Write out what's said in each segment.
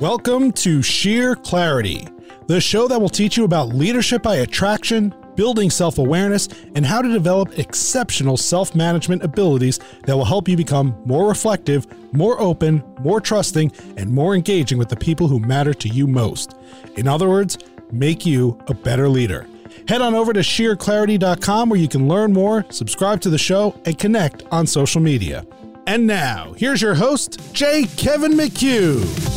Welcome to Sheer Clarity, the show that will teach you about leadership by attraction, building self awareness, and how to develop exceptional self management abilities that will help you become more reflective, more open, more trusting, and more engaging with the people who matter to you most. In other words, make you a better leader. Head on over to sheerclarity.com where you can learn more, subscribe to the show, and connect on social media. And now, here's your host, J. Kevin McHugh.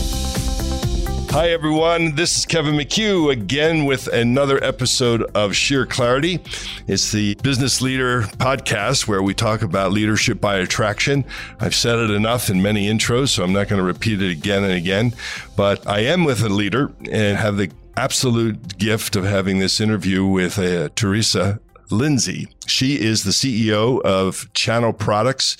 Hi, everyone. This is Kevin McHugh again with another episode of Sheer Clarity. It's the Business Leader podcast where we talk about leadership by attraction. I've said it enough in many intros, so I'm not going to repeat it again and again. But I am with a leader and have the absolute gift of having this interview with uh, Teresa Lindsey. She is the CEO of Channel Products.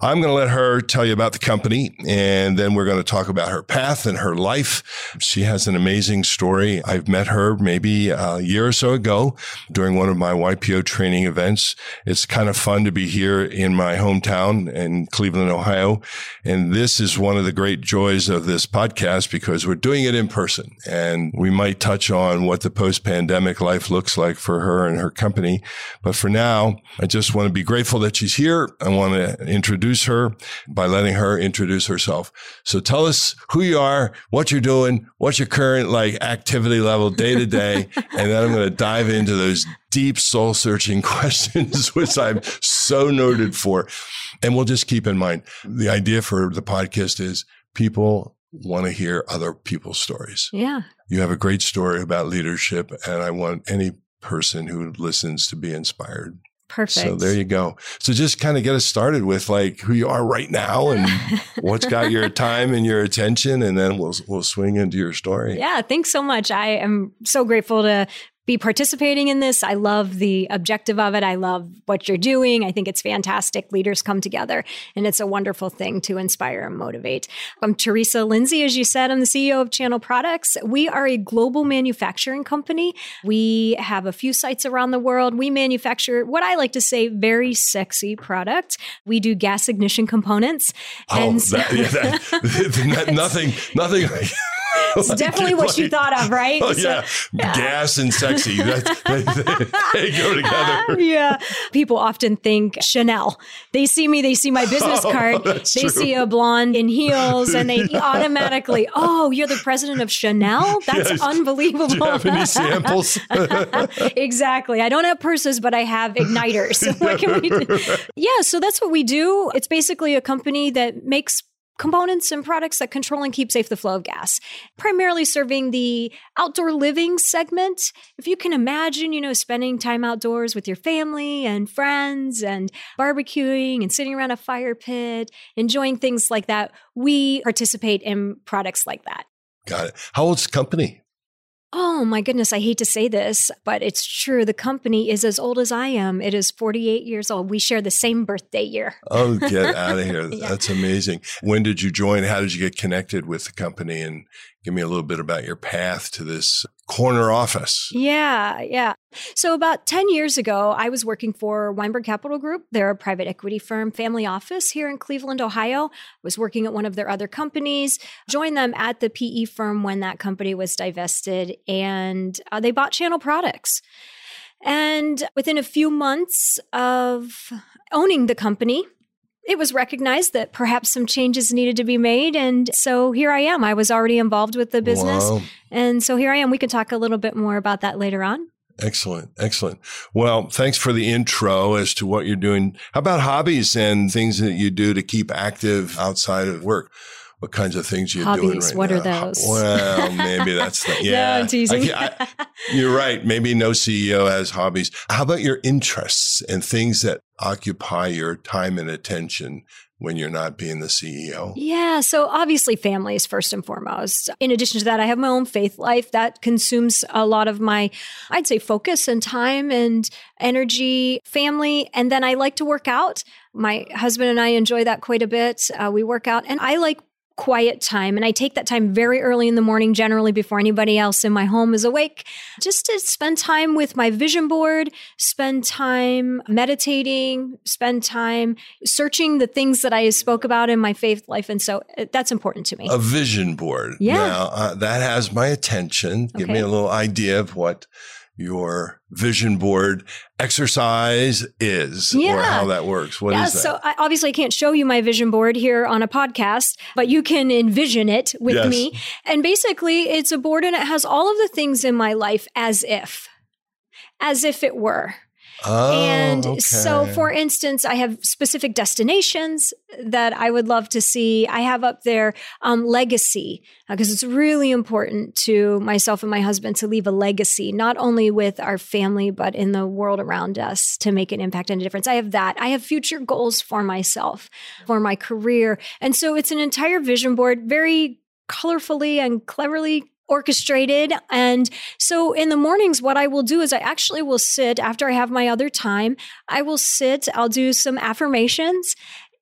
I'm going to let her tell you about the company and then we're going to talk about her path and her life. She has an amazing story. I've met her maybe a year or so ago during one of my YPO training events. It's kind of fun to be here in my hometown in Cleveland, Ohio. And this is one of the great joys of this podcast because we're doing it in person and we might touch on what the post pandemic life looks like for her and her company. But for now, I just want to be grateful that she's here. I want to introduce her by letting her introduce herself. So tell us who you are, what you're doing, what's your current like activity level day to day. And then I'm going to dive into those deep soul searching questions, which I'm so noted for. And we'll just keep in mind the idea for the podcast is people want to hear other people's stories. Yeah. You have a great story about leadership, and I want any person who listens to be inspired. Perfect. So there you go. So just kind of get us started with like who you are right now and what's got your time and your attention, and then we'll we'll swing into your story. Yeah, thanks so much. I am so grateful to be participating in this. I love the objective of it. I love what you're doing. I think it's fantastic. Leaders come together and it's a wonderful thing to inspire and motivate. I'm Teresa Lindsey. As you said, I'm the CEO of Channel Products. We are a global manufacturing company. We have a few sites around the world. We manufacture what I like to say very sexy product. We do gas ignition components. Oh, and so- that, yeah, that, nothing, nothing like it's definitely what you thought of, right? Oh, yeah. So, yeah. gas and sexy. they, they, go together. yeah. People often think Chanel. They see me, they see my business oh, card, they true. see a blonde in heels, and they automatically, oh, you're the president of Chanel? That's yes. unbelievable. Do you have any samples? exactly. I don't have purses, but I have igniters. what can we do? Yeah, so that's what we do. It's basically a company that makes components and products that control and keep safe the flow of gas, primarily serving the outdoor living segment. If you can imagine, you know, spending time outdoors with your family and friends and barbecuing and sitting around a fire pit, enjoying things like that, we participate in products like that. Got it. How old's the company? Oh my goodness, I hate to say this, but it's true. The company is as old as I am. It is 48 years old. We share the same birthday year. oh, get out of here. yeah. That's amazing. When did you join? How did you get connected with the company? And give me a little bit about your path to this corner office. Yeah, yeah. So about 10 years ago, I was working for Weinberg Capital Group. They're a private equity firm, family office here in Cleveland, Ohio. I was working at one of their other companies, joined them at the PE firm when that company was divested, and uh, they bought Channel Products. And within a few months of owning the company, it was recognized that perhaps some changes needed to be made. And so here I am. I was already involved with the business. Wow. And so here I am. We can talk a little bit more about that later on. Excellent. Excellent. Well, thanks for the intro as to what you're doing. How about hobbies and things that you do to keep active outside of work? What kinds of things you're Hobbies, doing right now? what now. are those? Well, maybe that's the, yeah. no, I'm teasing. I, I, you're right. Maybe no CEO has hobbies. How about your interests and things that occupy your time and attention when you're not being the CEO? Yeah. So obviously, family is first and foremost. In addition to that, I have my own faith life that consumes a lot of my, I'd say, focus and time and energy, family. And then I like to work out. My husband and I enjoy that quite a bit. Uh, we work out, and I like quiet time. And I take that time very early in the morning, generally before anybody else in my home is awake, just to spend time with my vision board, spend time meditating, spend time searching the things that I spoke about in my faith life. And so uh, that's important to me. A vision board. Yeah. Now, uh, that has my attention. Give me a little idea of what your vision board exercise is or Yeah. how that works. What is yeah, that? so I obviously can't show you my vision board here on a podcast, but you can envision it with Yes. me. And basically, it's a board and it has all of the things in my life as if, as if it were. Oh, and so, for instance, I have specific destinations that I would love to see. I have up there um, legacy because it's really important to myself and my husband to leave a legacy, not only with our family, but in the world around us to make an impact and a difference. I have that. I have future goals for myself, for my career. And so, it's an entire vision board, very colorfully and cleverly orchestrated. And so in the mornings, what I will do is I actually will sit after I have my other time. I will sit, I'll do some affirmations,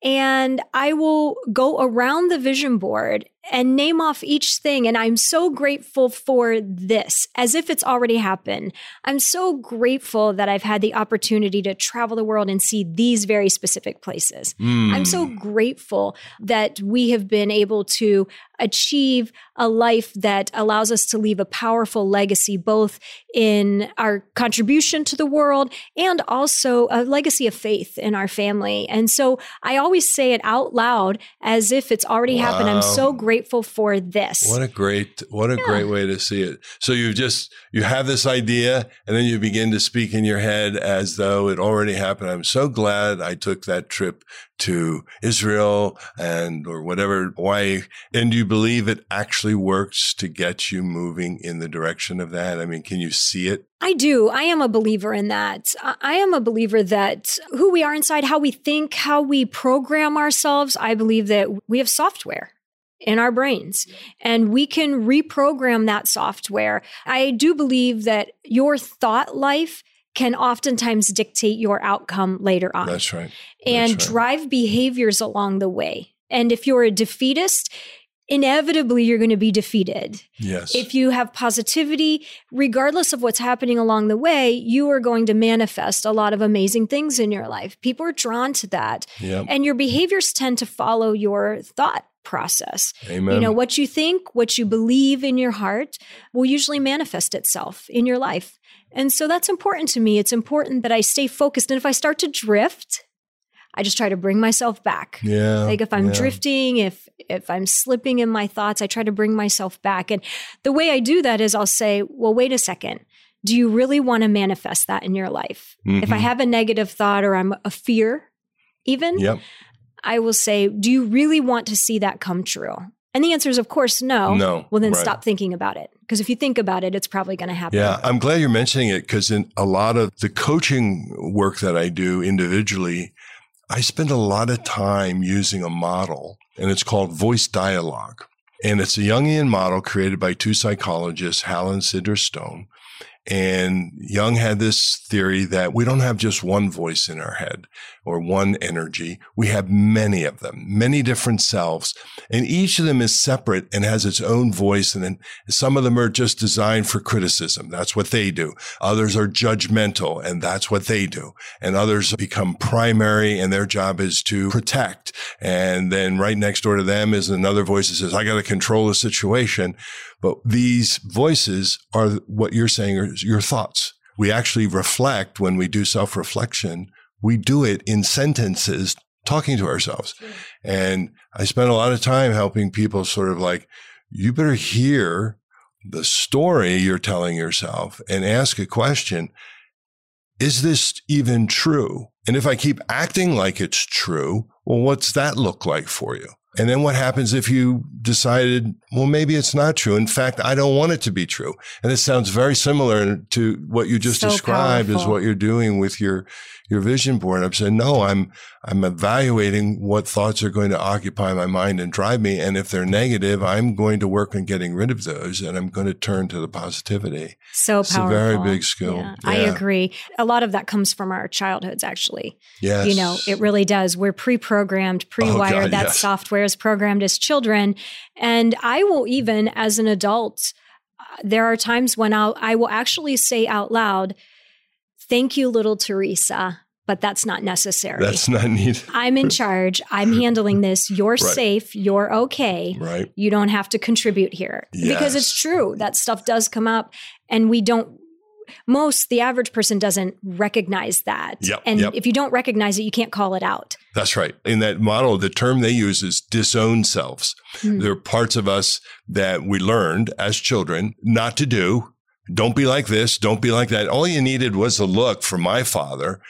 and I will go around the vision board and name off each thing. And I'm so grateful for this, as if it's already happened. I'm so grateful that I've had the opportunity to travel the world and see these very specific places. Hmm. I'm so grateful that we have been able to achieve a life that allows us to leave a powerful legacy, both in our contribution to the world and also a legacy of faith in our family. And so I always say it out loud as if it's already happened. I'm so grateful for this. What a great, what a great way to see it. So you just, you have this idea and then you begin to speak in your head as though it already happened. I'm so glad I took that trip to Israel and, or whatever, Hawaii. And do you believe it actually works to get you moving in the direction of that? I mean, can you see it? I do. I am a believer in that. I am a believer that who we are inside, how we think, how we program ourselves, I believe that we have software in our brains and we can reprogram that software. I do believe that your thought life can oftentimes dictate your outcome later on That's right. and right. drive behaviors along the way. And if you're a defeatist, inevitably you're going to be defeated. Yes. If you have positivity, regardless of what's happening along the way, you are going to manifest a lot of amazing things in your life. People are drawn to that. yep. And your behaviors tend to follow your thought process. Amen. You know, what you think, what you believe in your heart will usually manifest itself in your life. And so that's important to me. It's important that I stay focused. And if I start to drift, I just try to bring myself back. yeah. Like if I'm yeah. drifting, if if I'm slipping in my thoughts, I try to bring myself back. And the way I do that is I'll say, "Well, wait a second. Do you really want to manifest that in your life? If I Mhm. have a negative thought or I'm a fear, even, Yep. I will say, "Do you really want to see that come true?" And the answer is of course no. No. Well, then right. stop thinking about it. Because if you think about it, it's probably going to happen. Yeah, I'm glad you're mentioning it because in a lot of the coaching work that I do individually, I spend a lot of time using a model and it's called voice dialogue. And it's a Jungian model created by two psychologists, Hal and Sidra Stone. And Jung had this theory that we don't have just one voice in our head or one energy. We have many of them, many different selves. And each of them is separate and has its own voice. And then some of them are just designed for criticism. That's what they do. Others are judgmental and that's what they do. And others become primary and their job is to protect. And then right next door to them is another voice that says, I got to control the situation. But these voices are what you're saying are your thoughts. We actually reflect when we do self reflection. We do it in sentences talking to ourselves. And I spend a lot of time helping people sort of like, you better hear the story you're telling yourself and ask a question. Is this even true? And if I keep acting like it's true, well, what's that look like for you? And then what happens if you decided, well, maybe it's not true. In fact, I don't want it to be true. And it sounds very similar to what you just So described powerful. as what you're doing with your, your vision board. I'm saying, no, I'm, I'm evaluating what thoughts are going to occupy my mind and drive me. And if they're negative, I'm going to work on getting rid of those and I'm going to turn to the positivity. So powerful. It's a very big skill. Yeah, I agree. A lot of that comes from our childhoods, actually. Yes. You know, it really does. We're pre programmed, pre wired. Oh, God, that yes. software is programmed as children. And I will even, as an adult, there are times when I'll, I will actually say out loud, Thank you, little Teresa, but that's not necessary. That's not needed. I'm in charge. I'm handling this. You're Right. safe. You're okay. Right. You don't have to contribute here because it's true. That stuff does come up, and we don't. Most the average person doesn't recognize that, Yep, and yep. if you don't recognize it, you can't call it out. That's right. In that model, the term they use is disown selves. Hmm. There are parts of us that we learned as children not to do. Don't be like this. Don't be like that. All you needed was a look from my father.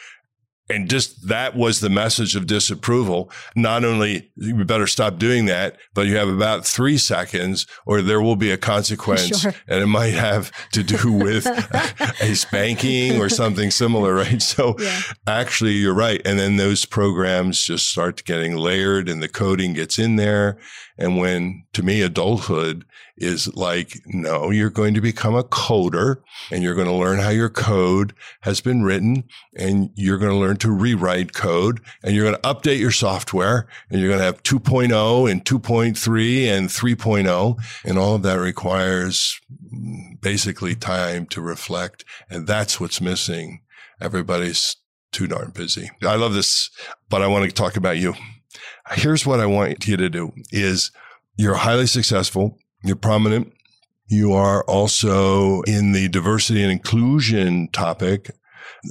And just that was the message of disapproval. Not only you better stop doing that, but you have about three seconds or there will be a consequence Sure. and it might have to do with a spanking or something similar, right? So Yeah. actually you're right. And then those programs just start getting layered and the coding gets in there. And when to me, adulthood is like, no, you're going to become a coder and you're going to learn how your code has been written and you're going to learn to rewrite code and you're going to update your software and you're going to have 2.0 and 2.3 and 3.0. And all of that requires basically time to reflect. And that's what's missing. Everybody's too darn busy. I love this, but I want to talk about you. Here's what I want you to do is you're highly successful. You're prominent. You are also in the diversity and inclusion topic,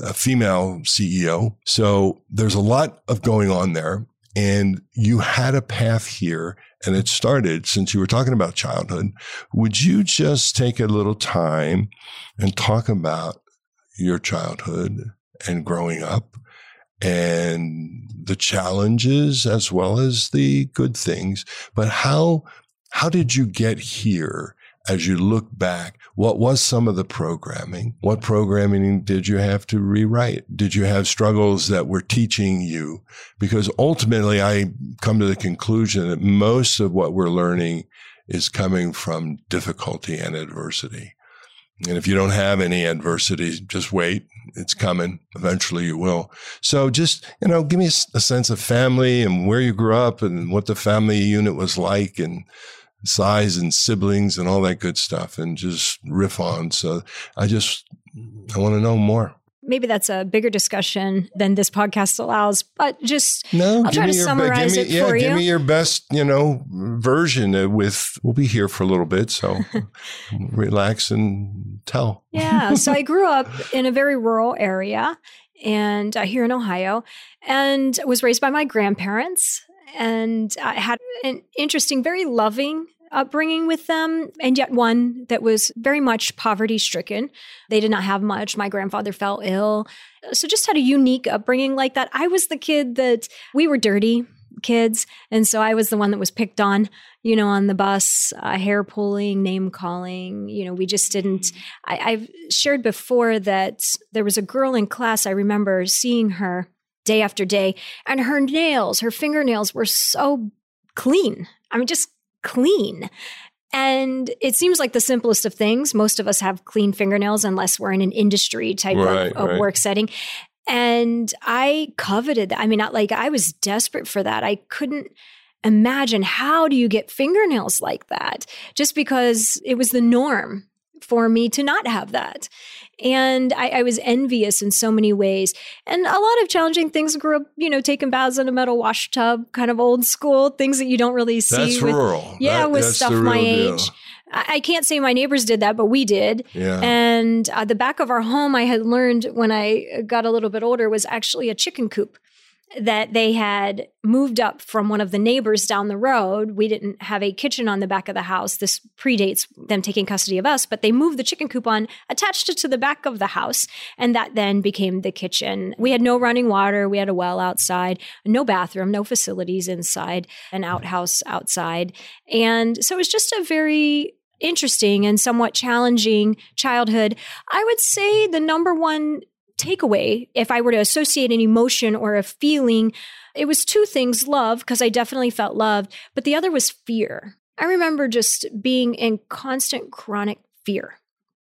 a female CEO. So there's a lot of going on there. And you had a path here and it started since you were talking about childhood. Would you just take a little time and talk about your childhood and growing up and the challenges as well as the good things? But how, how did you get here as you look back? What was some of the programming? What programming did you have to rewrite? Did you have struggles that were teaching you? Because ultimately I come to the conclusion that most of what we're learning is coming from difficulty and adversity. And if you don't have any adversity, just wait. It's coming. Eventually you will. So just, you know, give me a sense of family and where you grew up and what the family unit was like and size and siblings and all that good stuff and just riff on. So I just, I want to know more. Maybe that's a bigger discussion than this podcast allows, but just No, I'll try to be- summarize give me, it yeah, for give you. me your best, you know, version with, we'll be here for a little bit. So relax and tell. yeah. So I grew up in a very rural area and uh, here in Ohio and was raised by my grandparents. And I had an interesting, very loving upbringing with them, and yet one that was very much poverty stricken. They did not have much. My grandfather fell ill. So just had a unique upbringing like that. I was the kid that we were dirty kids. And so I was the one that was picked on, you know, on the bus, uh, hair pulling, name calling. You know, we just didn't. I, I've shared before that there was a girl in class, I remember seeing her day after day, and her nails, her fingernails were so clean. I mean, just clean. And it seems like the simplest of things. Most of us have clean fingernails unless we're in an industry type Right, of, of right. work setting. And I coveted that. I mean, not like I was desperate for that. I couldn't imagine how do you get fingernails like that just because it was the norm for me to not have that. And I, I was envious in so many ways. And a lot of challenging things grew up, you know, taking baths in a metal wash tub, kind of old school, things that you don't really see. That's with, rural. Yeah, That- with stuff my deal. age. I, can't say my neighbors did that, but we did. Yeah. And uh, the back of our home, I had learned when I got a little bit older, was actually a chicken coop. That they had moved up from one of the neighbors down the road. We didn't have a kitchen on the back of the house. This predates them taking custody of us, but they moved the chicken coop on, attached it to the back of the house, and that then became the kitchen. We had no running water. We had a well outside, no bathroom, no facilities inside, an outhouse outside. And so it was just a very interesting and somewhat challenging childhood. I would say the number one takeaway, if I were to associate an emotion or a feeling, it was two things love, because I definitely felt loved, but the other was fear. I remember just being in constant chronic fear.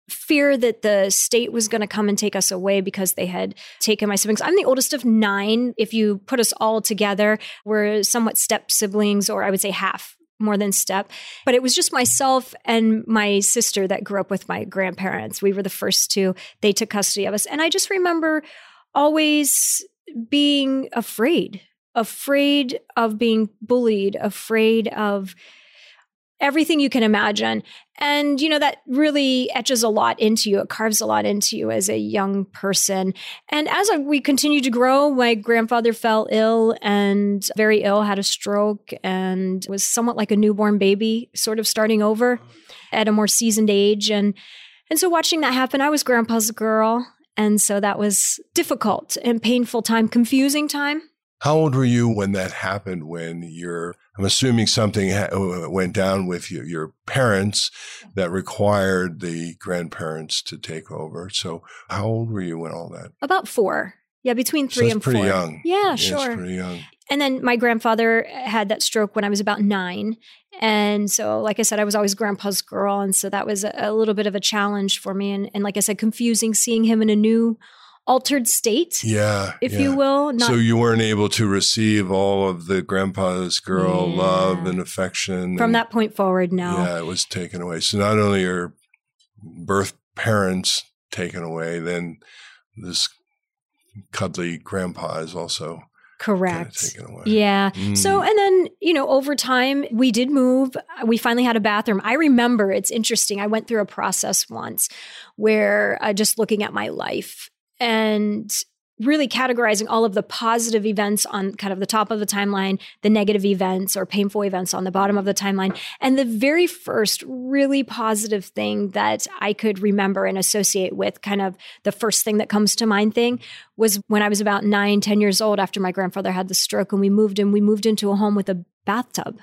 Fear that the state was going to come and take us away because they had taken my siblings. I'm the oldest of nine. If you put us all together, we're somewhat step siblings, or I would say half more than step. But it was just myself and my sister that grew up with my grandparents. We were the first two. They took custody of us. And I just remember always being afraid, afraid of being bullied, afraid of everything you can imagine. And, you know, that really etches a lot into you. It carves a lot into you as a young person. And as we continued to grow, my grandfather fell ill and very ill, had a stroke, and was somewhat like a newborn baby, sort of starting over at a more seasoned age. And, and so watching that happen, I was grandpa's girl. And so that was difficult and painful time, confusing time. How old were you when that happened? When your, I'm assuming something ha- uh, went down with your, your parents that required the grandparents to take over. So, how old were you when all that? About four. Yeah, between three so and pretty four. young. Yeah, Yeah, it's sure. pretty young. And then my grandfather had that stroke when I was about nine. And so, like I said, I was always grandpa's girl. And so that was a, a little bit of a challenge for me. And, and like I said, confusing seeing him in a new, altered state, Yeah. if yeah. you will. Not so you weren't able to receive all of the grandpa's girl Yeah. love and affection from and- that point forward, no. Yeah, it was taken away. So not only your birth parents taken away, then this cuddly grandpa is also kind of Correct. taken away. Yeah. Mm. So, and then, you know, over time, we did move. We finally had a bathroom. I remember it's interesting. I went through a process once where uh, just looking at my life and really categorizing all of the positive events on kind of the top of the timeline, the negative events or painful events on the bottom of the timeline. And the very first really positive thing that I could remember and associate with kind of the first thing that comes to mind thing was when I was about nine, 10 years old after my grandfather had the stroke and we moved in, we moved into a home with a bathtub.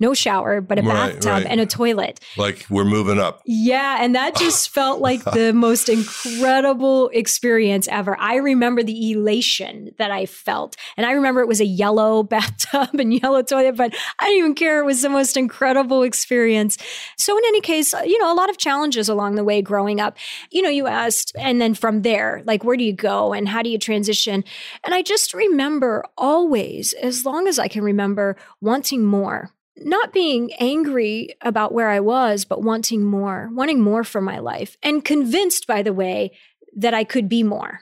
No shower, but a Right, bathtub right. and a toilet. Like we're moving up. Yeah, and that just felt like the most incredible experience ever. I remember the elation that I felt. And I remember it was a yellow bathtub and yellow toilet, but I didn't even care. It was the most incredible experience. So, in any case, uh, you know, a lot of challenges along the way growing up. You know, you asked, and then from there, like, where do you go and how do you transition? And I just remember always, as long as I can remember, wanting more not being angry about where I was, but wanting more, wanting more for my life, and convinced, by the way, that I could be more.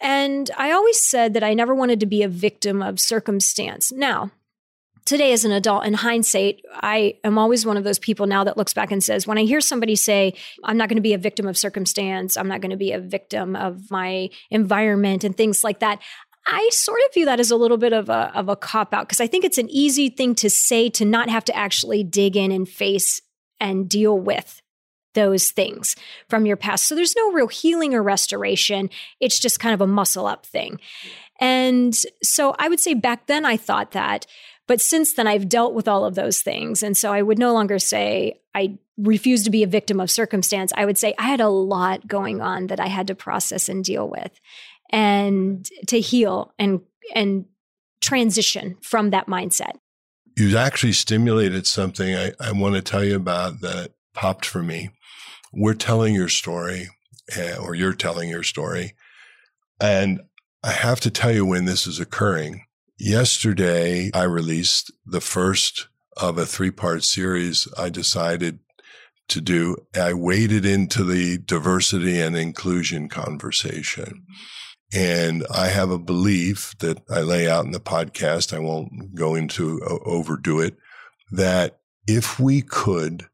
And I always said that I never wanted to be a victim of circumstance. Now, today as an adult, in hindsight, I am always one of those people now that looks back and says, when I hear somebody say, I'm not going to be a victim of circumstance, I'm not going to be a victim of my environment and things like that, I sort of view that as a little bit of a of a cop out because I think it's an easy thing to say to not have to actually dig in and face and deal with those things from your past. So there's no real healing or restoration. It's just kind of a muscle up thing. And so I would say back then I thought that, but since then I've dealt with all of those things. And so I would no longer say I refuse to be a victim of circumstance. I would say I had a lot going on that I had to process and deal with and to heal and and transition from that mindset. You actually stimulated something I, I want to tell you about that popped for me. We're telling your story, uh, or you're telling your story. And I have to tell you when this is occurring. Yesterday, I released the first of a three part series I decided to do. I waded into the diversity and inclusion conversation. And I have a belief that I lay out in the podcast. I won't go into uh, overdo it that if we could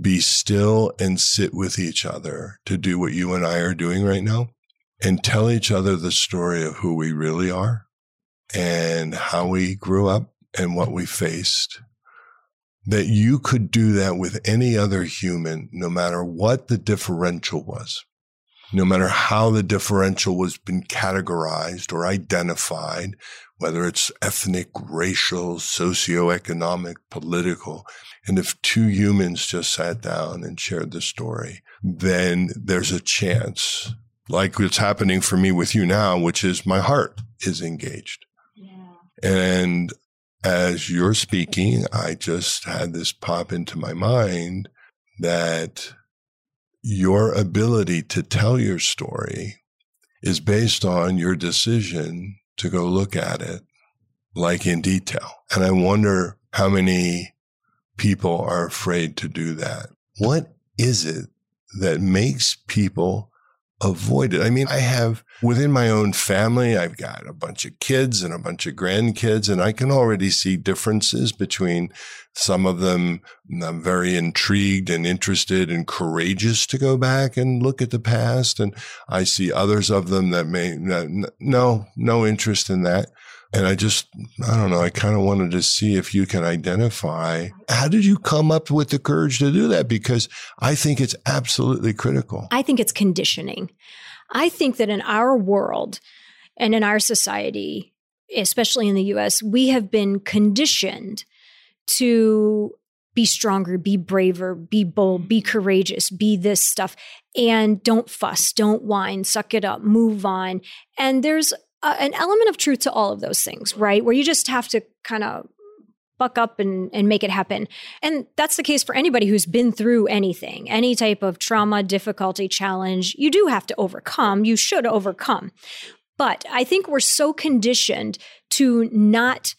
be still and sit with each other to do what you and I are doing right now and tell each other the story of who we really are and how we grew up and what we faced, that you could do that with any other human, no matter what the differential was, no matter how the differential was been categorized or identified, whether it's ethnic, racial, socioeconomic, political. And if two humans just sat down and shared the story, then there's a chance, like what's happening for me with you now, which is my heart is engaged. Yeah. And as you're speaking, I just had this pop into my mind that your ability to tell your story is based on your decision to go look at it like in detail. And I wonder how many people are afraid to do that. What is it that makes people avoid it? I mean, I have within my own family, I've got a bunch of kids and a bunch of grandkids, and I can already see differences between some of them. I'm very intrigued and interested and courageous to go back and look at the past. And I see others of them that may, no, no interest in that. And I just, I don't know, I kind of wanted to see if you can identify how did you come up with the courage to do that? Because I think it's absolutely critical. I think it's conditioning. I think that in our world and in our society, especially in the US, we have been conditioned to be stronger, be braver, be bold, be courageous, be this stuff, and don't fuss, don't whine, suck it up, move on. And there's an element of truth to all of those things, right? Where you just have to kind of buck up and, and make it happen. And that's the case for anybody who's been through anything, any type of trauma, difficulty, challenge. You do have to overcome, you should overcome. But I think we're so conditioned to not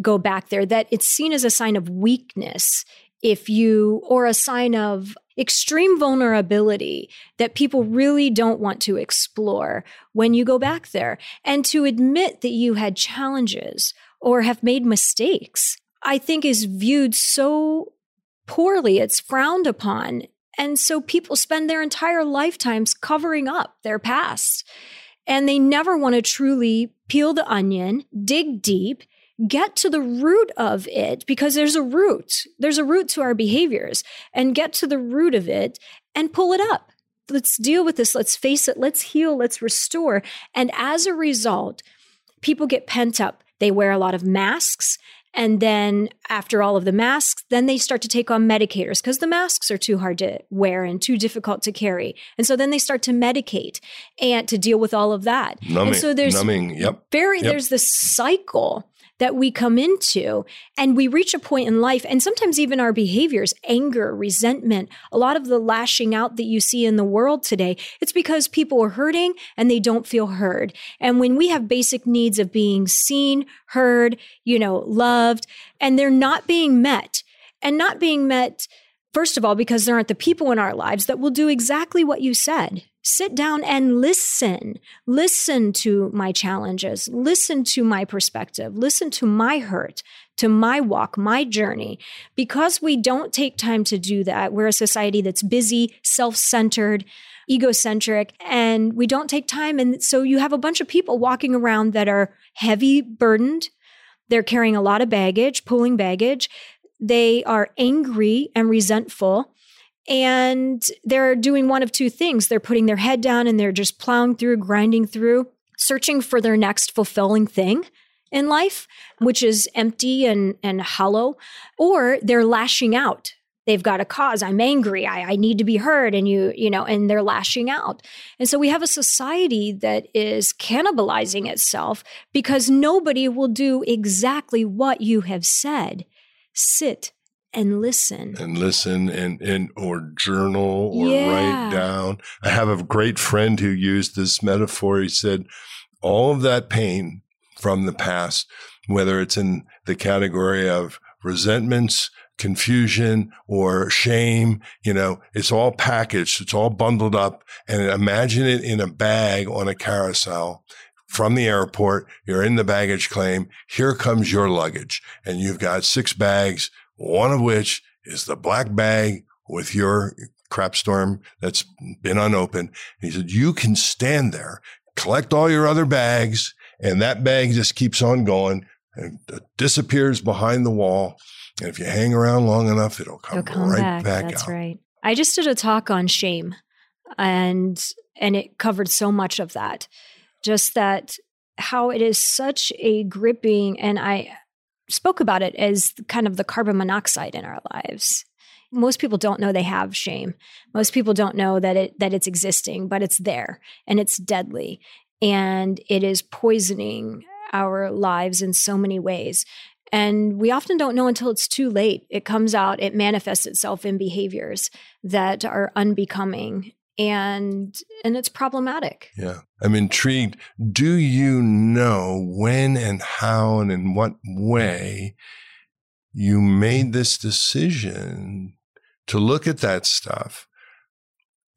go back there that it's seen as a sign of weakness if you, or a sign of extreme vulnerability that people really don't want to explore when you go back there. And to admit that you had challenges or have made mistakes I think is viewed so poorly. It's frowned upon. And so people spend their entire lifetimes covering up their past. And they never want to truly peel the onion, dig deep, get to the root of it because there's a root. There's a root to our behaviors and get to the root of it and pull it up. Let's deal with this. Let's face it. Let's heal. Let's restore. And as a result, people get pent up. They wear a lot of masks and then after all of the masks, then they start to take on medicators because the masks are too hard to wear and too difficult to carry. And so then they start to medicate and to deal with all of that. Numbing, and so there's numbing, yep. Very yep. there's this cycle that we come into and we reach a point in life and sometimes even our behaviors anger resentment a lot of the lashing out that you see in the world today it's because people are hurting and they don't feel heard. And when we have basic needs of being seen heard you know loved and they're not being met and not being met first of all because there aren't the people in our lives that will do exactly what you said sit down and listen. Listen to my challenges. Listen to my perspective. Listen to my hurt, to my walk, my journey. Because we don't take time to do that, we're a society that's busy, self centered, egocentric, and we don't take time. And so you have a bunch of people walking around that are heavy burdened. They're carrying a lot of baggage, pulling baggage. They are angry and resentful and they're doing one of two things. They're putting their head down and they're just plowing through, grinding through, searching for their next fulfilling thing in life, which is empty and, and hollow, or they're lashing out. They've got a cause. I'm angry. I, I need to be heard. And you, you know, and they're lashing out. And so we have a society that is cannibalizing itself because nobody will do exactly what you have said. Sit and listen and listen and, and or journal or yeah. write down i have a great friend who used this metaphor he said all of that pain from the past whether it's in the category of resentments confusion or shame you know it's all packaged it's all bundled up and imagine it in a bag on a carousel from the airport. You're in the baggage claim. Here comes your luggage. And you've got six bags one of which is the black bag with your crap storm that's been unopened. And he said, you can stand there, collect all your other bags and that bag just keeps on going and disappears behind the wall. And if you hang around long enough, it'll come, it'll come right back, back That's out. right. I just did a talk on shame and and it covered so much of that. Just that how it is such a gripping and I spoke about it as kind of the carbon monoxide in our lives. Most people don't know they have shame. Most people don't know that it that it's existing, but it's there and it's deadly and it is poisoning our lives in so many ways. And we often don't know until it's too late. It comes out, it manifests itself in behaviors that are unbecoming and and it's problematic. Yeah. I'm intrigued. Do you know when and how and in what way you made this decision to look at that stuff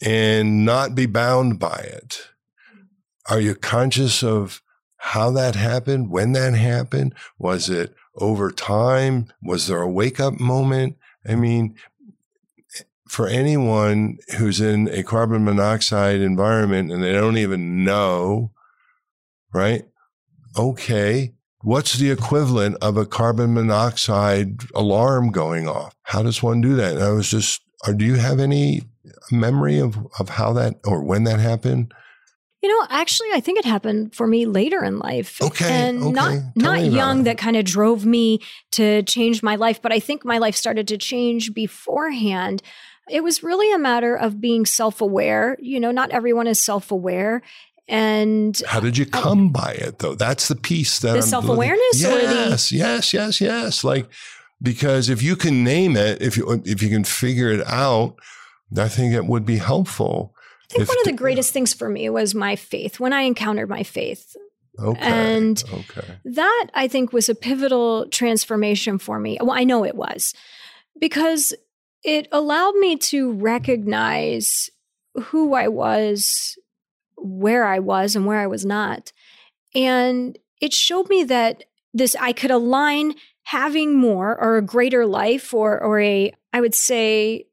and not be bound by it? Are you conscious of how that happened, when that happened? Was it over time? Was there a wake up moment? I mean, for anyone who's in a carbon monoxide environment and they don't even know, right? Okay. What's the equivalent of a carbon monoxide alarm going off? How does one do that? And I was just, or do you have any memory of, of how that or when that happened? You know, actually, I think it happened for me later in life. Okay, and okay. not Tell not young that kind of drove me to change my life, but I think my life started to change beforehand. It was really a matter of being self aware. You know, not everyone is self aware. And how did you come by it though? That's the piece that the self awareness, yes, yes, yes, yes. Like because if you can name it, if you if you can figure it out, I think it would be helpful. I think one of the greatest things for me was my faith when I encountered my faith. Okay. And okay. that I think was a pivotal transformation for me. Well, I know it was because it allowed me to recognize who I was, where I was, and where I was not. And it showed me that this, I could align having more or a greater life or, or a, I would say,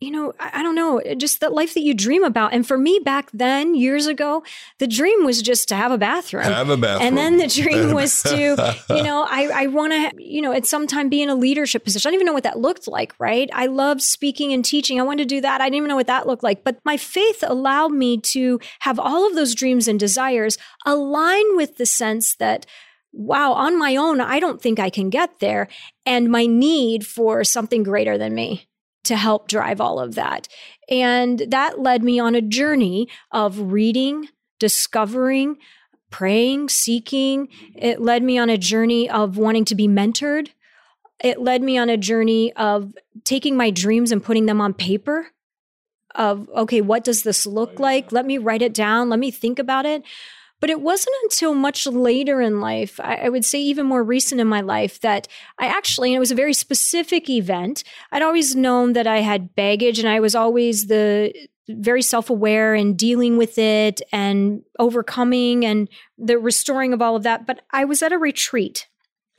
you know, I, I, don't know, just the life that you dream about. And for me back then, years ago, the dream was just to have a bathroom. Have a bathroom. And then the dream was to, you know, I, I want to, you know, at some time be in a leadership position. I don't even know what that looked like, right? I loved speaking and teaching. I wanted to do that. I didn't even know what that looked like. But my faith allowed me to have all of those dreams and desires align with the sense that wow, on my own, I don't think I can get there. And my need for something greater than me to help drive all of that. And that led me on a journey of reading, discovering, praying, seeking. It led me on a journey of wanting to be mentored. It led me on a journey of taking my dreams and putting them on paper. Of, okay, what does this look like? Let me write it down. Let me think about it. But it wasn't until much later in life, I, I, would say even more recent in my life, that I actually, and it was a very specific event, I'd always known that I had baggage and I was always the very self aware and dealing with it and overcoming and the restoring of all of that. But I was at a retreat.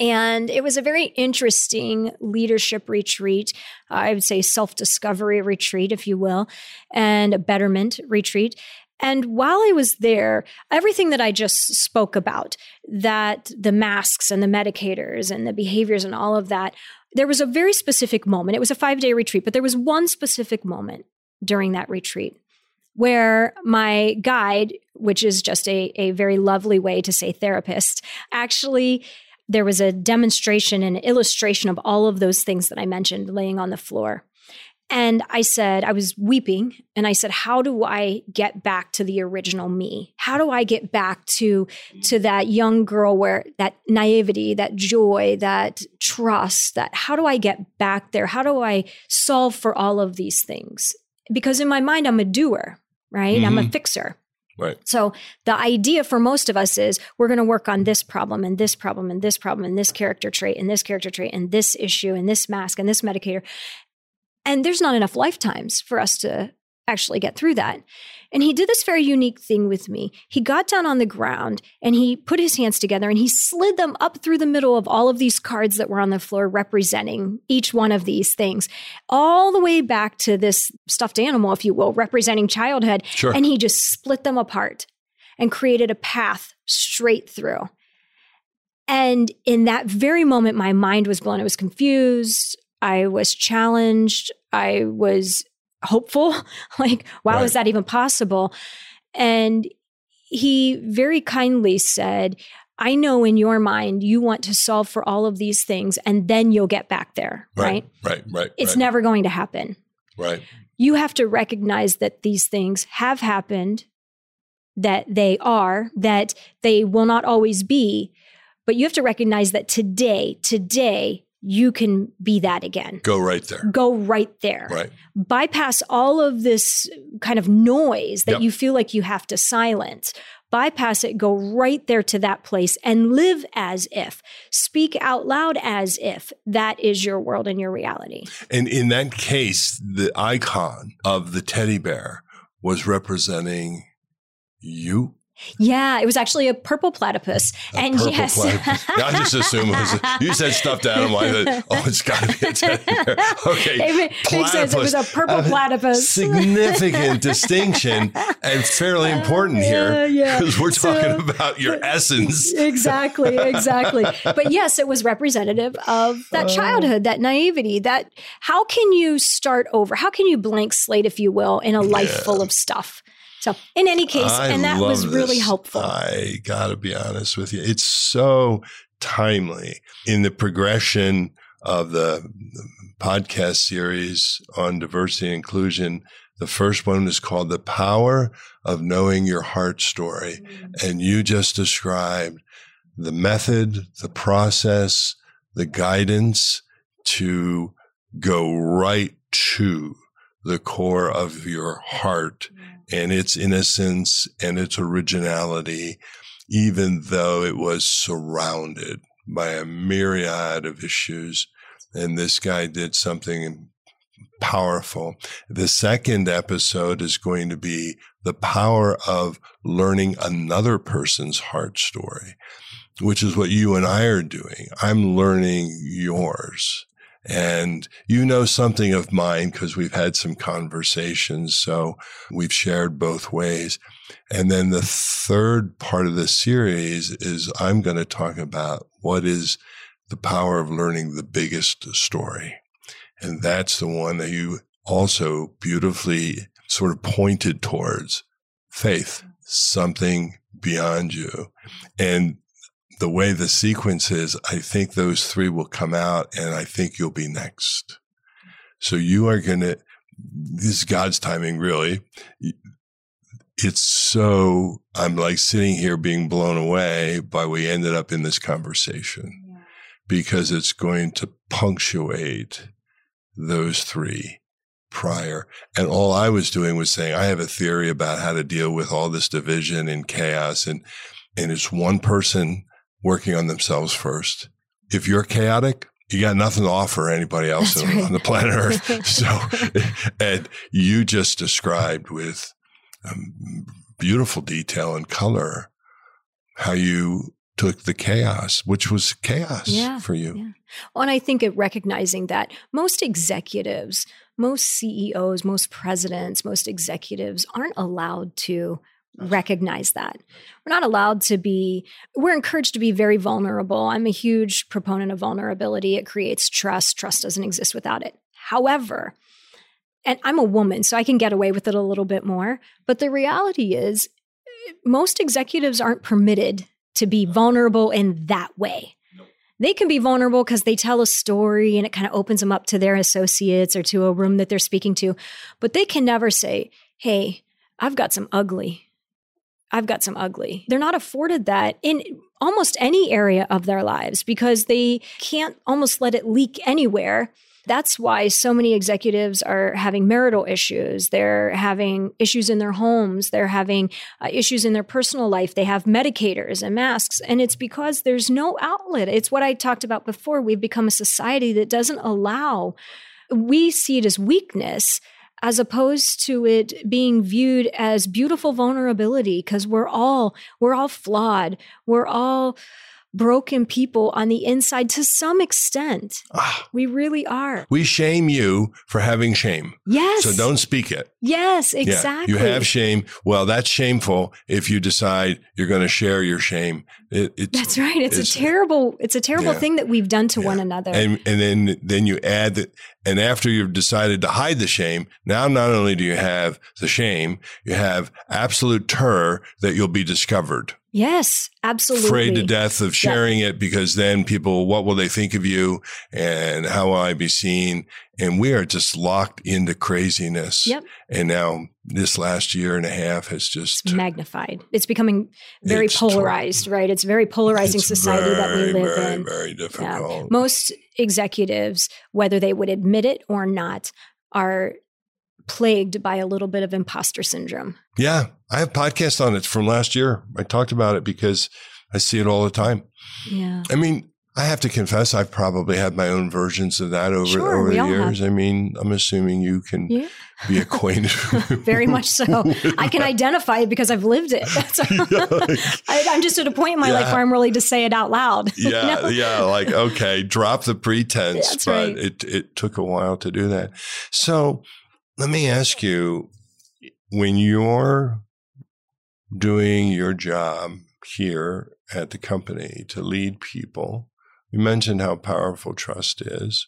And it was a very interesting leadership retreat. Uh, I would say self discovery retreat, if you will, and a betterment retreat. And while I was there, everything that I just spoke about, that the masks and the medicators and the behaviors and all of that, there was a very specific moment. It was a five day retreat, but there was one specific moment during that retreat where my guide, which is just a, a very lovely way to say therapist, actually there was a demonstration and illustration of all of those things that I mentioned laying on the floor. And I said, I was weeping and I said, how do I get back to the original me? How do I get back to, to that young girl where that naivety, that joy, that trust, that how do I get back there? How do I solve for all of these things? Because in my mind, I'm a doer, right? Mm-hmm. I'm a fixer. Right. So the idea for most of us is we're going to work on this problem and this problem and this problem and this character trait and this character trait and this issue and this mask and this medicator. And there's not enough lifetimes for us to actually get through that. And he did this very unique thing with me. He got down on the ground and he put his hands together and he slid them up through the middle of all of these cards that were on the floor representing each one of these things, all the way back to this stuffed animal, if you will, representing childhood. Sure. And he just split them apart and created a path straight through. And in that very moment, my mind was blown. I was confused. I was challenged. I was hopeful. like, wow, right. is that even possible? And he very kindly said, I know in your mind you want to solve for all of these things and then you'll get back there, right? Right, right. right it's right. never going to happen. Right. You have to recognize that these things have happened, that they are, that they will not always be, but you have to recognize that today, today, you can be that again. Go right there. Go right there. Right. Bypass all of this kind of noise that yep. you feel like you have to silence. Bypass it, go right there to that place and live as if. Speak out loud as if that is your world and your reality. And in that case, the icon of the teddy bear was representing you yeah, it was actually a purple platypus. A and purple yes, platypus. I just assumed it was. You said stuffed animal. I thought, oh, it's got to be a teddy bear. Okay, it makes sense. It was a purple platypus. Significant distinction and fairly important here because yeah. we're talking so, about your essence. Exactly, exactly. but yes, it was representative of that oh. childhood, that naivety. That how can you start over? How can you blank slate, if you will, in a life yeah. full of stuff? So, in any case, I and that was really helpful. I got to be honest with you. It's so timely in the progression of the, the podcast series on diversity and inclusion. The first one is called The Power of Knowing Your Heart Story. Mm-hmm. And you just described the method, the process, the guidance to go right to the core of your heart and its innocence and its originality, even though it was surrounded by a myriad of issues. And this guy did something powerful. The second episode is going to be the power of learning another person's heart story, which is what you and I are doing. I'm learning yours. And you know something of mine because we've had some conversations. So we've shared both ways. And then the third part of the series is I'm going to talk about what is the power of learning the biggest story. And that's the one that you also beautifully sort of pointed towards faith, something beyond you. And the way the sequence is, I think those three will come out and I think you'll be next. So you are going to, this is God's timing, really. It's so, I'm like sitting here being blown away by we ended up in this conversation yeah. because it's going to punctuate those three prior. And all I was doing was saying, I have a theory about how to deal with all this division and chaos. And, and it's one person working on themselves first. If you're chaotic, you got nothing to offer anybody else right. on the planet Earth. so, and you just described with um, beautiful detail and color how you took the chaos, which was chaos yeah, for you. Yeah. Well, and I think of recognizing that most executives, most CEOs, most presidents, most executives aren't allowed to recognize that. We're not allowed to be, we're encouraged to be very vulnerable. I'm a huge proponent of vulnerability. It creates trust. Trust doesn't exist without it. However, and I'm a woman, so I can get away with it a little bit more. But the reality is, most executives aren't permitted to be vulnerable in that way. They can be vulnerable because they tell a story and it kind of opens them up to their associates or to a room that they're speaking to. But they can never say, Hey, I've got some ugly I've got some ugly. They're not afforded that in almost any area of their lives because they can't almost let it leak anywhere. That's why so many executives are having marital issues. They're having issues in their homes. They're having uh, issues in their personal life. They have medicators and masks. And it's because there's no outlet. It's what I talked about before. We've become a society that doesn't allow, we see it as weakness as opposed to it being viewed as beautiful vulnerability because we're all we're all flawed we're all broken people on the inside to some extent. Ah, We really are. we shame you for having shame. Yes. So don't speak it. Yes, Yeah, exactly. you have shame. Well, that's shameful if you decide you're going to share your shame. It, it's, That's right. It's, It's- a terrible it's a terrible Yeah. thing that we've done to Yeah. one another. and and then then you add that and after you've decided to hide the shame now not only do you have the shame you have absolute terror that you'll be discovered. Yes, absolutely. afraid to death of sharing it because then people what will they think of you? And how will i be seen and we are just locked into craziness Yep. and now this last year and a half has just It's magnified. It's becoming very It's polarized, right? It's a very polarizing it's society that we live very, in. very difficult Most executives, whether they would admit it or not, are plagued by a little bit of imposter syndrome. Yeah, I have podcasts on it from last year. I talked about it because I see it all the time. Yeah. I mean, I have to confess, I've probably had my own versions of that over Sure, over the years. I mean, I'm assuming you can Yeah. be acquainted. Very much so. I can identify it because I've lived it. That's I, I'm just at a point in my life where I'm really to say it out loud. you yeah, know? yeah. Like, okay, drop the pretense, That's but right. it it took a while to do that. So, let me ask you: when you're doing your job here at the company to lead people, you mentioned how powerful trust is.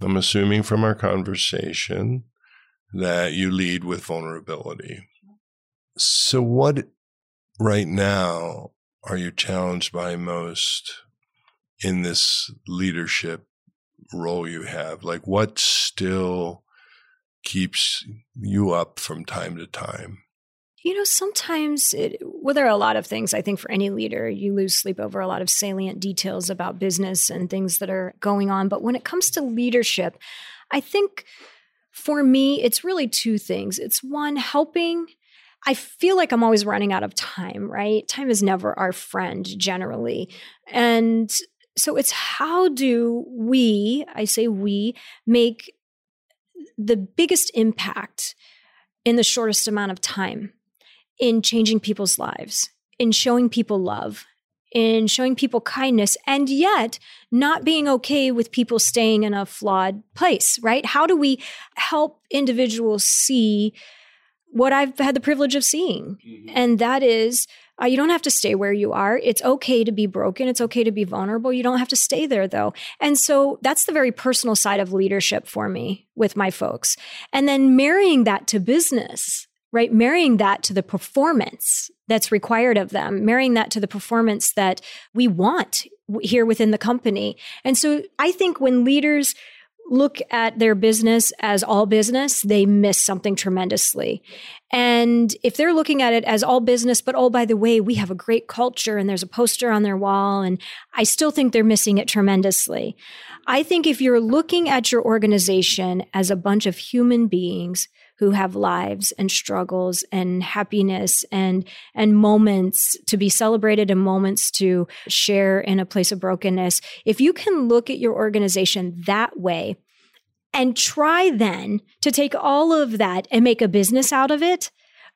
I'm assuming from our conversation that you lead with vulnerability. So, what right now are you challenged by most in this leadership role you have? Like, what still keeps you up from time to time? You know, sometimes, it, well, there are a lot of things. I think for any leader, you lose sleep over a lot of salient details about business and things that are going on. But when it comes to leadership, I think for me, it's really two things. It's one, helping. I feel like I'm always running out of time, right? Time is never our friend generally. And so it's how do we, I say we, make the biggest impact in the shortest amount of time in changing people's lives, in showing people love, in showing people kindness, and yet not being okay with people staying in a flawed place, right? How do we help individuals see what I've had the privilege of seeing? And that is, uh, you don't have to stay where you are. It's okay to be broken. It's okay to be vulnerable. You don't have to stay there, though. And so that's the very personal side of leadership for me with my folks. And then marrying that to business, right? Marrying that to the performance that's required of them, marrying that to the performance that we want here within the company. And so I think when leaders look at their business as all business, they miss something tremendously. And if they're looking at it as all business, but oh, by the way, we have a great culture and there's a poster on their wall, and I still think they're missing it tremendously. I think if you're looking at your organization as a bunch of human beings who have lives and struggles and happiness and and moments to be celebrated and moments to share in a place of brokenness. If you can look at your organization that way and try then to take all of that and make a business out of it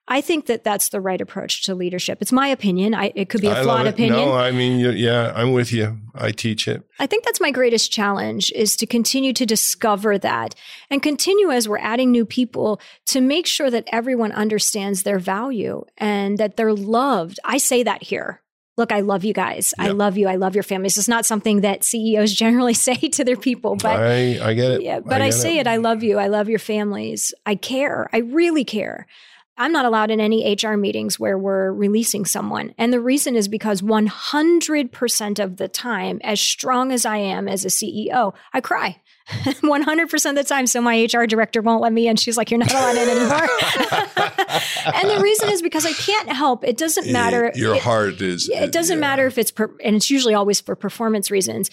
i think that that's the right approach to leadership it's my opinion I, it could be a I flawed opinion No, I mean, yeah, I'm with you. I teach it. I think that's my greatest challenge is to continue to discover that and continue as we're adding new people to make sure that everyone understands their value and that they're loved. I say that here. Look, I love you guys. I love you. I love your families. It's not something that CEOs generally say to their people, but I, I get it. yeah, but I, get say it. I love you. I love your families. I care. I really care. I'm not allowed in any HR meetings where we're releasing someone. And the reason is because 100% of the time, as strong as I am as a CEO, I cry. 100% of the time. So my HR director won't let me in. She's like, You're not allowed in anymore. and the reason is because I can't help. It doesn't matter. Your It- heart is. it doesn't yeah. matter if it's, per, and it's usually always for performance reasons.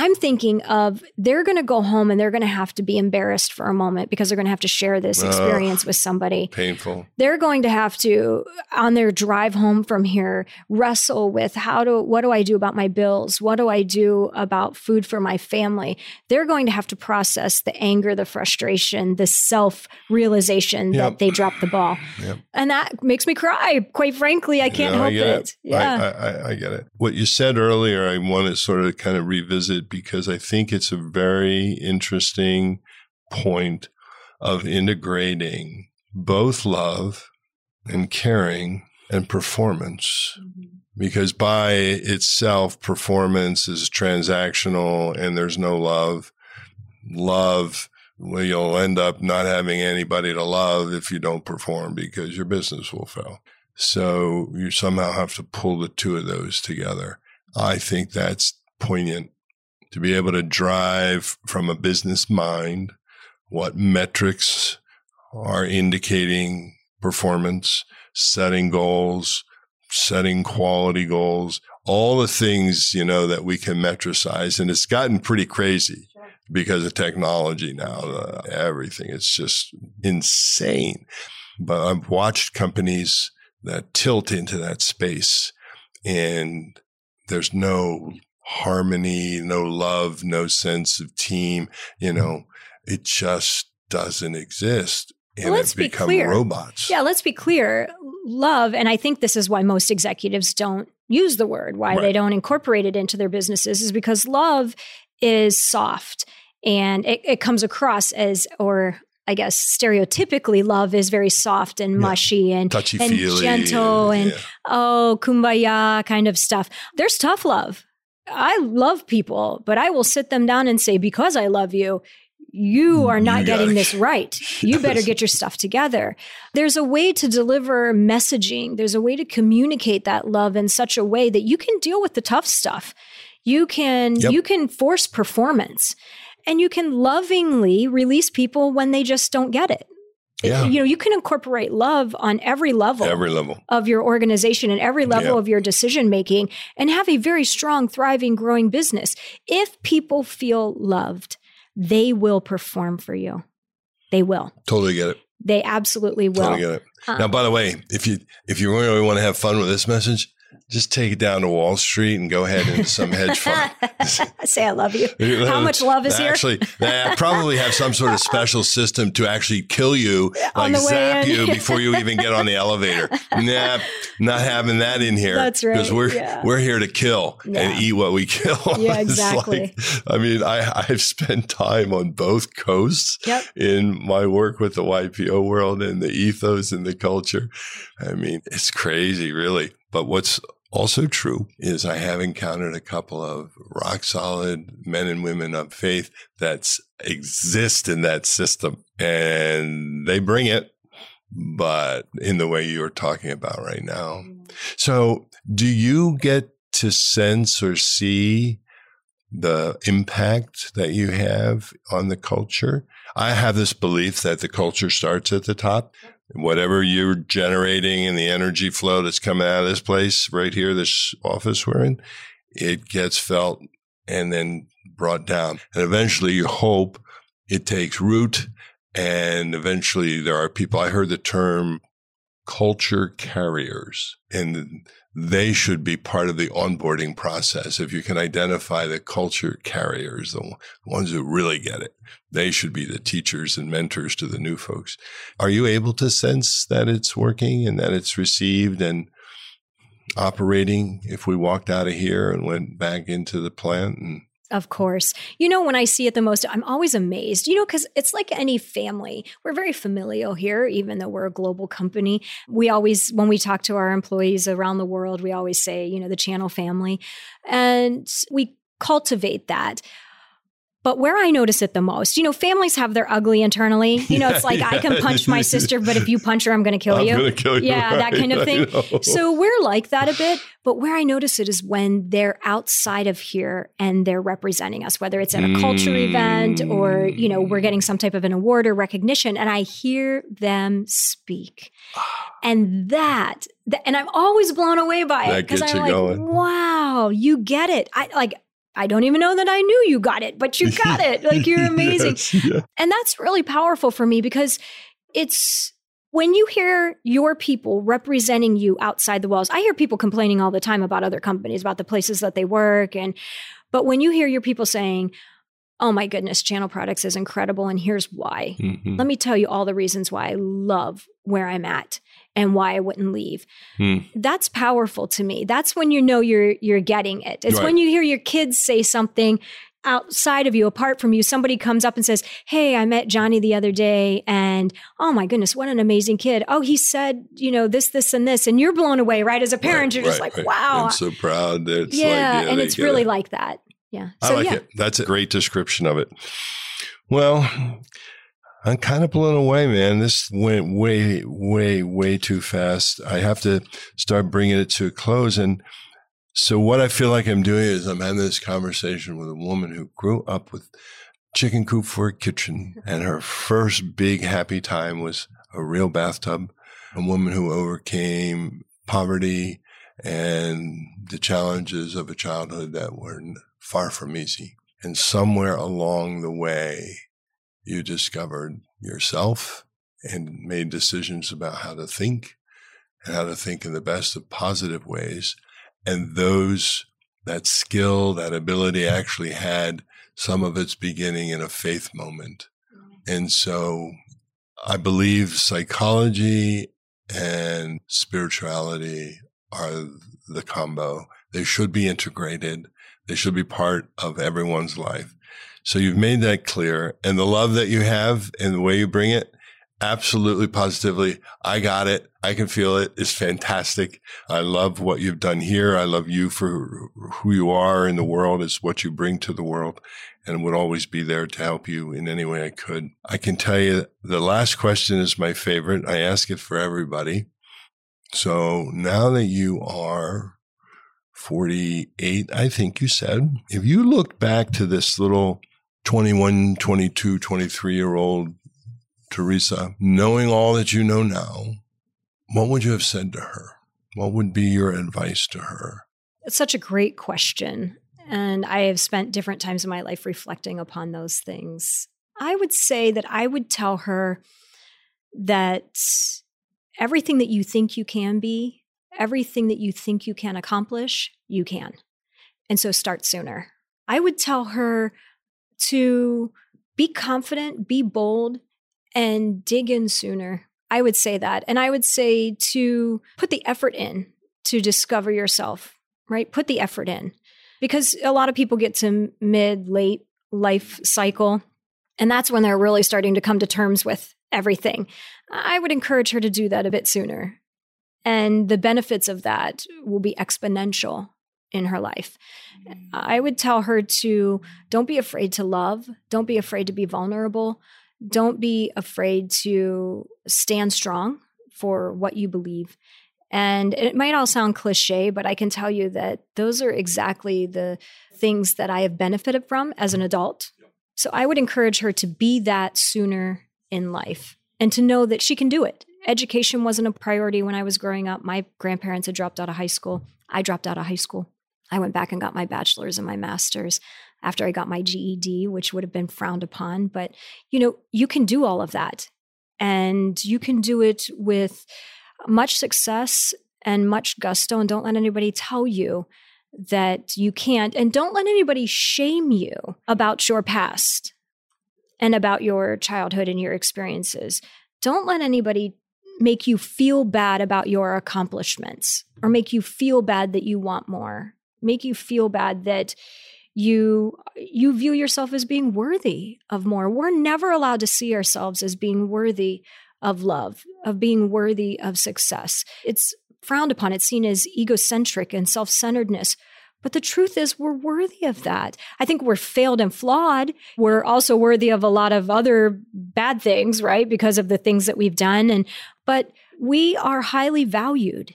I'm thinking of they're going to go home and they're going to have to be embarrassed for a moment because they're going to have to share this experience with somebody. Painful. They're going to have to, on their drive home from here, wrestle with how do, what do I do about my bills? What do I do about food for my family? They're going to have to process the anger, the frustration, the self realization Yep. that they dropped the ball. Yep. And that makes me cry. Quite frankly, I can't No, help get it. Yeah. I, I, I get it. What you said earlier, I want to sort of kind of revisit because I think it's a very interesting point of integrating both love and caring and performance. Mm-hmm. Because by itself, performance is transactional and there's no love. Love, well, you'll end up not having anybody to love if you don't perform because your business will fail. So you somehow have to pull the two of those together. I think that's poignant to be able to drive from a business mind what metrics are indicating performance, setting goals, setting quality goals, all the things, you know, that we can metricize. And it's gotten pretty crazy because of technology now, uh, everything. It's just insane. But I've watched companies that tilt into that space and there's no harmony, no love, no sense of team. You mm-hmm. know, it just doesn't exist. And let's it's be become clear. robots. Yeah, let's be clear. Love, and I think this is why most executives don't use the word, why they don't incorporate it into their businesses, is because love is soft and it, it comes across as, or I guess stereotypically, love is very soft and Yeah. mushy and, Touchy and feely. gentle and oh, kumbaya kind of stuff. There's tough love. I love people, but I will sit them down and say, because I love you, you are not You getting this right. You better get your stuff together. There's a way to deliver messaging, there's a way to communicate that love in such a way that you can deal with the tough stuff. You can Yep. you can force performance and you can lovingly release people when they just don't get it. Yeah. You know, you can incorporate love on every level Every level. of your organization and every level Yeah. of your decision making and have a very strong, thriving, growing business. If people feel loved, they will perform for you. They will. Totally get it. They absolutely will. Totally get it. Uh, now, by the way, if you if you really want to have fun with this message, just take it down to Wall Street and go ahead into some hedge fund. Say I love you. How uh, much love is here? Actually, they probably have some sort of special system to actually kill you, like zap in. you before you even get on the elevator. Nah, not having that in here. That's right, Because we're yeah. we're here to kill Yeah. and eat what we kill. Yeah, exactly. like- I mean, I I've spent time on both coasts Yep. in my work with the YPO world and the ethos and the culture. I mean, it's crazy, really. But what's also true is I have encountered a couple of rock solid men and women of faith that exist in that system and they bring it, but in the way you're talking about right now. Mm-hmm. So do you get to sense or see the impact that you have on the culture? I have this belief that the culture starts at the top. Mm-hmm. Whatever you're generating and the energy flow that's coming out of this place right here, this office we're in, it gets felt and then brought down. And eventually you hope it takes root and eventually there are people. I heard the term culture carriers and they should be part of the onboarding process. If you can identify the culture carriers, the ones who really get it, they should be the teachers and mentors to the new folks. Are you able to sense that it's working and that it's received and operating if we walked out of here and went back into the plant and Of course. You know, when I see it the most, I'm always amazed, you know, because it's like any family. We're very familial here, even though we're a global company. We always, when we talk to our employees around the world, we always say, you know, the channel family. And we cultivate that. But where I notice it the most, you know, families have their ugly internally. You know, it's like I can punch my sister, but if you punch her, I'm going to kill you. gonna kill you. Yeah, that kind of thing. So we're like that a bit, but where I notice it is when they're outside of here and they're representing us, whether it's at a culture event or, you know, we're getting some type of an award or recognition, and I hear them speak. And that, th- and I'm always blown away by it because I'm like, going. wow, you get it. I like, I don't even know that I knew you got it, but you got it. Like you're amazing. yes, yeah. And that's really powerful for me because it's when you hear your people representing you outside the walls. I hear people complaining all the time about other companies, about the places that they work and but when you hear your people saying, oh my goodness, Channel Products is incredible. And here's why. Mm-hmm. Let me tell you all the reasons why I love where I'm at and why I wouldn't leave. Mm. That's powerful to me. That's when you know you're you're getting it. It's right. when you hear your kids say something outside of you, apart from you, somebody comes up and says, Hey, I met Johnny the other day and oh my goodness, what an amazing kid. Oh, he said, you know, this, this, and this. And you're blown away, right? As a parent, right, you're just like, right. wow. I'm so proud. It's yeah, like, yeah, and it's really it. like that. Yeah. I like yeah. it. That's a great description of it. Well, I'm kind of blown away, man. This went way, way, way too fast. I have to start bringing it to a close. And so, what I feel like I'm doing is I'm having this conversation with a woman who grew up with chicken coop for a kitchen, and her first big happy time was a real bathtub. A woman who overcame poverty and the challenges of a childhood that were far from easy. And somewhere along the way, you discovered yourself and made decisions about how to think and how to think in the best of positive ways. And those, that skill, that ability actually had some of its beginning in a faith moment. Mm-hmm. And so I believe psychology and spirituality are the combo. They should be integrated. They should be part of everyone's life. So you've made that clear. And the love that you have and the way you bring it, absolutely positively, I got it. I can feel it. It's fantastic. I love what you've done here. I love you for who you are in the world. It's what you bring to the world and would always be there to help you in any way I could. I can tell you the last question is my favorite. I ask it for everybody. So now that you are 48, I think you said. If you look back to this little 21, 22, 23 year old Teresa, knowing all that you know now, what would you have said to her? What would be your advice to her? It's such a great question. And I have spent different times in my life reflecting upon those things. I would say that I would tell her that everything that you think you can be everything that you think you can accomplish, you can. And so start sooner. I would tell her to be confident, be bold, and dig in sooner. I would say that. And I would say to put the effort in to discover yourself, right? Put the effort in. Because a lot of people get to mid, late life cycle, and that's when they're really starting to come to terms with everything. I would encourage her to do that a bit sooner. And the benefits of that will be exponential in her life. Mm. I would tell her to don't be afraid to love, don't be afraid to be vulnerable, don't be afraid to stand strong for what you believe. And it might all sound cliche, but I can tell you that those are exactly the things that I have benefited from as an adult. So I would encourage her to be that sooner in life and to know that she can do it education wasn't a priority when I was growing up. My grandparents had dropped out of high school. I dropped out of high school. I went back and got my bachelor's and my master's after I got my GED, which would have been frowned upon. But, you know, you can do all of that. And you can do it with much success and much gusto. And don't let anybody tell you that you can't. And don't let anybody shame you about your past and about your childhood and your experiences. Don't let anybody make you feel bad about your accomplishments or make you feel bad that you want more make you feel bad that you you view yourself as being worthy of more we're never allowed to see ourselves as being worthy of love of being worthy of success it's frowned upon it's seen as egocentric and self-centeredness but the truth is, we're worthy of that. I think we're failed and flawed. We're also worthy of a lot of other bad things, right? Because of the things that we've done. And, but we are highly valued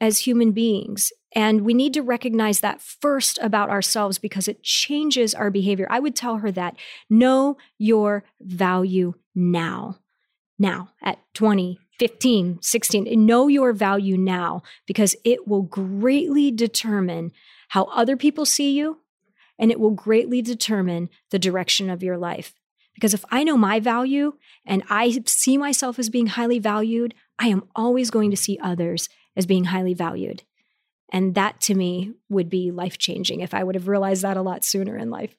as human beings. And we need to recognize that first about ourselves because it changes our behavior. I would tell her that know your value now. Now, at 20, 15, 16, know your value now because it will greatly determine how other people see you and it will greatly determine the direction of your life. Because if I know my value and I see myself as being highly valued, I am always going to see others as being highly valued. And that to me would be life changing if I would have realized that a lot sooner in life.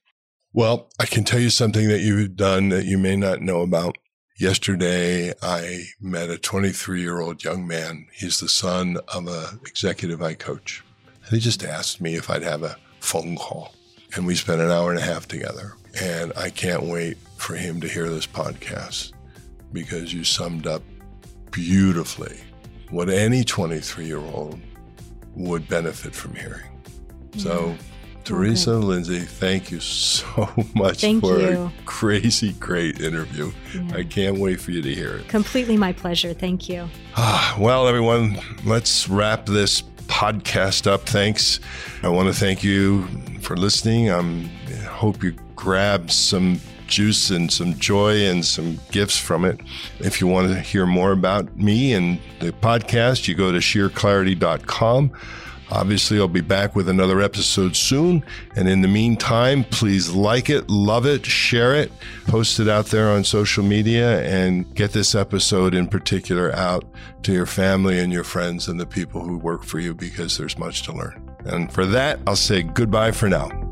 Well, I can tell you something that you've done that you may not know about. Yesterday, I met a 23 year old young man. He's the son of an executive I coach. And he just asked me if I'd have a phone call. And we spent an hour and a half together. And I can't wait for him to hear this podcast because you summed up beautifully what any 23 year old would benefit from hearing. Yeah. So, Teresa okay. Lindsey, thank you so much thank for you. a crazy great interview. Yeah. I can't wait for you to hear it. Completely my pleasure. Thank you. Ah, well, everyone, let's wrap this podcast up. Thanks. I want to thank you for listening. I hope you grabbed some juice and some joy and some gifts from it. If you want to hear more about me and the podcast, you go to sheerclarity.com. Obviously, I'll be back with another episode soon. And in the meantime, please like it, love it, share it, post it out there on social media, and get this episode in particular out to your family and your friends and the people who work for you because there's much to learn. And for that, I'll say goodbye for now.